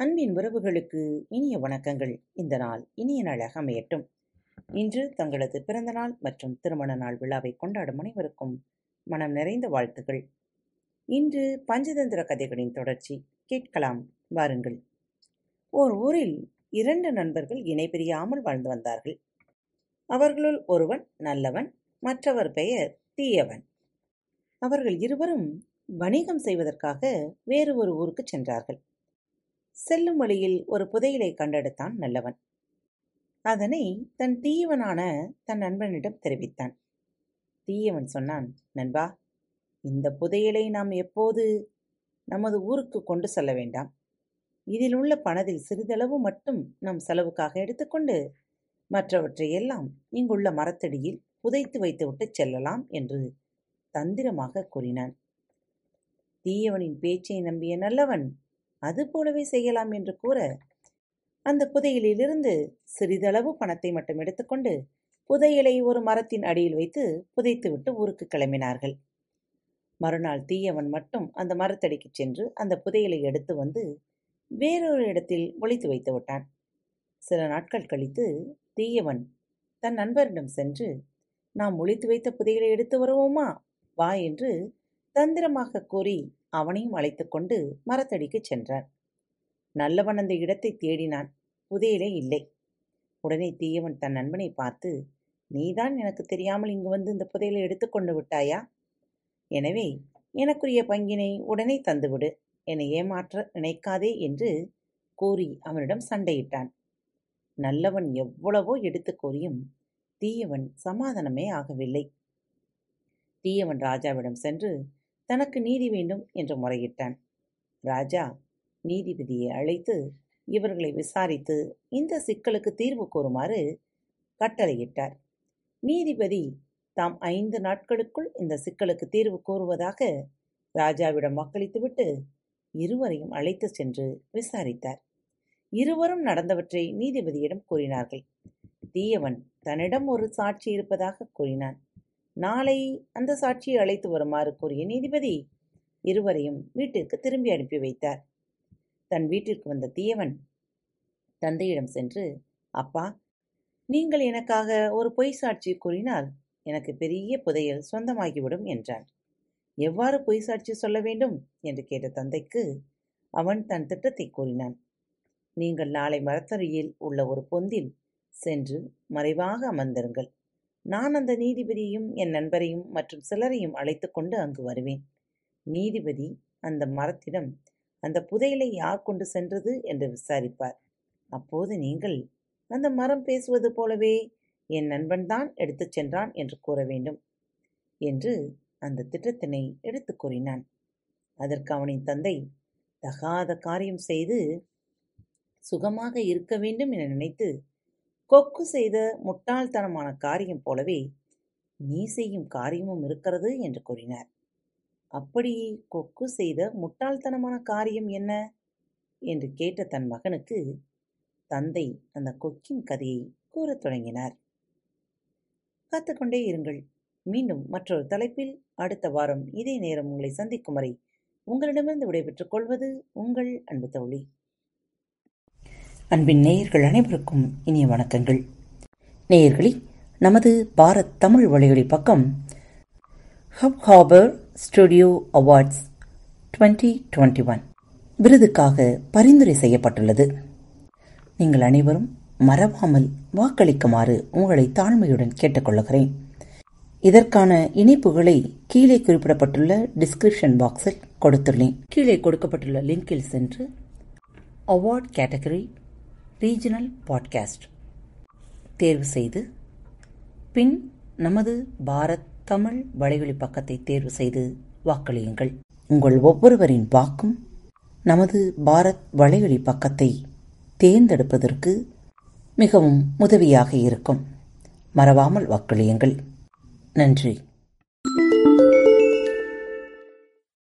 அன்பின் உறவுகளுக்கு இனிய வணக்கங்கள். இந்த நாள் இனிய நாளாக அமையட்டும். இன்று தங்களது பிறந்த நாள் மற்றும் திருமண நாள் விழாவை கொண்டாடும் அனைவருக்கும் மனம் நிறைந்த வாழ்த்துகள் இன்று பஞ்சதந்திர கதைகளின் தொடர்ச்சி. கேட்கலாம். வாருங்கள். ஓர் ஊரில் இரண்டு நண்பர்கள் இணை பிரியாமல் வாழ்ந்து வந்தார்கள். அவர்களுள் ஒருவன் நல்லவன் மற்றவர் பெயர் தீயவன். அவர்கள் இருவரும் வணிகம் செய்வதற்காக வேறு ஒரு ஊருக்கு சென்றார்கள். செல்லும் வழியில் ஒரு புதையலை கண்டெடுத்தான் நல்லவன். அதனை தன் தீயவனான தன் நண்பனிடம் தெரிவித்தான். தீயவன் சொன்னான் நண்பா இந்த புதையலை நாம் எப்போது நமது ஊருக்கு கொண்டு செல்ல வேண்டாம். இதில் உள்ள பணத்தில் சிறிதளவு மட்டும் நம் செலவுக்காக எடுத்துக்கொண்டு மற்றவற்றையெல்லாம் இங்குள்ள மரத்தடியில் புதைத்து வைத்துவிட்டு செல்லலாம் என்று தந்திரமாக கூறினான். தீயவனின் பேச்சை நம்பிய நல்லவன் அது போலவே செய்யலாம் என்று கூற அந்த புதையலிலிருந்து சிறிதளவு பணத்தை மட்டும் எடுத்துக்கொண்டு புதையலை ஒரு மரத்தின் அடியில் வைத்து புதைத்துவிட்டு ஊருக்கு கிளம்பினார்கள். மறுநாள் தீயவன் மட்டும் அந்த மரத்தடிக்கு சென்று அந்த புதையலை எடுத்து வந்து வேறொரு இடத்தில் ஒழித்து வைத்து விட்டான். சில நாட்கள் கழித்து தீயவன் தன் நண்பரிடம் சென்று நாம் ஒழித்து வைத்த புதையலை எடுத்து வருவோமா? வா என்று தந்திரமாக கூறி அவனையும் அழைத்து கொண்டு மரத்தடிக்கு சென்றான் நல்லவன் அந்த இடத்தை தேடினான். புதையலே இல்லை. உடனே தீயவன் தன் நண்பனை பார்த்து நீதான் எனக்கு தெரியாமல் இங்கு வந்து இந்த புதையலை எடுத்துக்கொண்டு விட்டாயா? எனவே எனக்குரிய பங்கினை உடனே தந்துவிடு. என்னை ஏமாற்ற நினைக்காதே என்று கூறி அவனிடம் சண்டையிட்டான். நல்லவன் எவ்வளவோ எடுத்து கூறியும் தீயவன் சமாதானமே ஆகவில்லை. தீயவன் ராஜாவிடம் சென்று தனக்கு நீதி வேண்டும் என்று முறையிட்டான். ராஜா நீதிபதியை அழைத்து இவர்களை விசாரித்து இந்த சிக்கலுக்கு தீர்வு கூறுமாறு கட்டளையிட்டார். நீதிபதி தாம் ஐந்து நாட்களுக்குள் இந்த சிக்கலுக்கு தீர்வு கூறுவதாக ராஜாவிடம் வாக்களித்துவிட்டு இருவரையும் அழைத்து சென்று விசாரித்தார். இருவரும் நடந்தவற்றை நீதிபதியிடம் கூறினார்கள். தீயவன் தன்னிடம் ஒரு சாட்சி இருப்பதாக கூறினான். நாளை அந்த சாட்சியை அழைத்து வருமாறு கூறிய நீதிபதி இருவரையும் வீட்டிற்கு திரும்பி அனுப்பி வைத்தார். தன் வீட்டிற்கு வந்த தீயவன் தந்தையிடம் சென்று அப்பா நீங்கள் எனக்காக ஒரு பொய் சாட்சி கூறினால் எனக்கு பெரிய புதையல் சொந்தமாகிவிடும் என்றான் எவ்வாறு பொய் சாட்சி சொல்ல வேண்டும்? என்று கேட்ட தந்தைக்கு அவன் தன் திட்டத்தை கூறினான். நீங்கள் நாளை மரத்தறியில் உள்ள ஒரு பொந்தில் சென்று மறைவாக அமர்ந்திருங்கள். நான் அந்த நீதிபதியையும் என் நண்பரையும் மற்றும் சிலரையும் அழைத்து கொண்டு அங்கு வருவேன். நீதிபதி அந்த மரத்திடம் அந்த புதையலை யார் கொண்டு சென்றது? என்று விசாரிப்பார். அப்போது நீங்கள் அந்த மரம் பேசுவது போலவே என் நண்பன்தான் எடுத்துச் சென்றான் என்று கூற வேண்டும் என்று அந்த திட்டத்தினை எடுத்து கூறினான். அதற்கு அவனின் தந்தை தகாத காரியம் செய்து சுகமாக இருக்க வேண்டும் என நினைத்து கொக்கு செய்த முட்டாள்தனமான காரியம் போலவே நீ செய்யும் காரியமும் இருக்கிறது என்று கூறினார். அப்படி கொக்கு செய்த முட்டாள்தனமான காரியம் என்ன? என்று கேட்ட தன் மகனுக்கு தந்தை அந்த கொக்கின் கதையை கூறத் தொடங்கினார். காத்துக்கொண்டே இருங்கள். மீண்டும் மற்றொரு தலைப்பில் அடுத்த வாரம் இதே நேரம் உங்களை சந்திக்கும் வரை உங்களிடமிருந்து விடைபெற்றுக் கொள்வது உங்கள் அன்பு தோழி. அன்பின் நேயர்கள் அனைவருக்கும் இனிய வணக்கங்கள். நேயர்களே நமது பாரத் தமிழ் வழிகளி பக்கம் hub harbor studio awards twenty twenty one விருதுக்காக பரிந்துரை செய்யப்பட்டுள்ளது. நீங்கள் அனைவரும் மறவாமல் வாக்களிக்குமாறு உங்களை தாழ்மையுடன் கேட்டுக்கொள்கிறேன். இதற்கான இணைப்புகளை கீழே குறிப்பிடப்பட்டுள்ள டிஸ்கிரிப்ஷன் பாக்ஸில் கொடுத்துள்ளேன். கீழே கொடுக்கப்பட்டுள்ள லிங்கில் சென்று அவார்ட் கேட்டகரி ரீஜனல் பாட்காஸ்ட். தேர்வு செய்து பின் நமது பாரத் தமிழ் வலைவழி பக்கத்தை தேர்வு செய்து வாக்களியுங்கள். உங்கள் ஒவ்வொருவரின் வாக்கும் நமது பாரத் வலைவழி பக்கத்தை தேர்ந்தெடுப்பதற்கு மிகவும் உதவியாக இருக்கும். மறவாமல் வாக்களியுங்கள். நன்றி.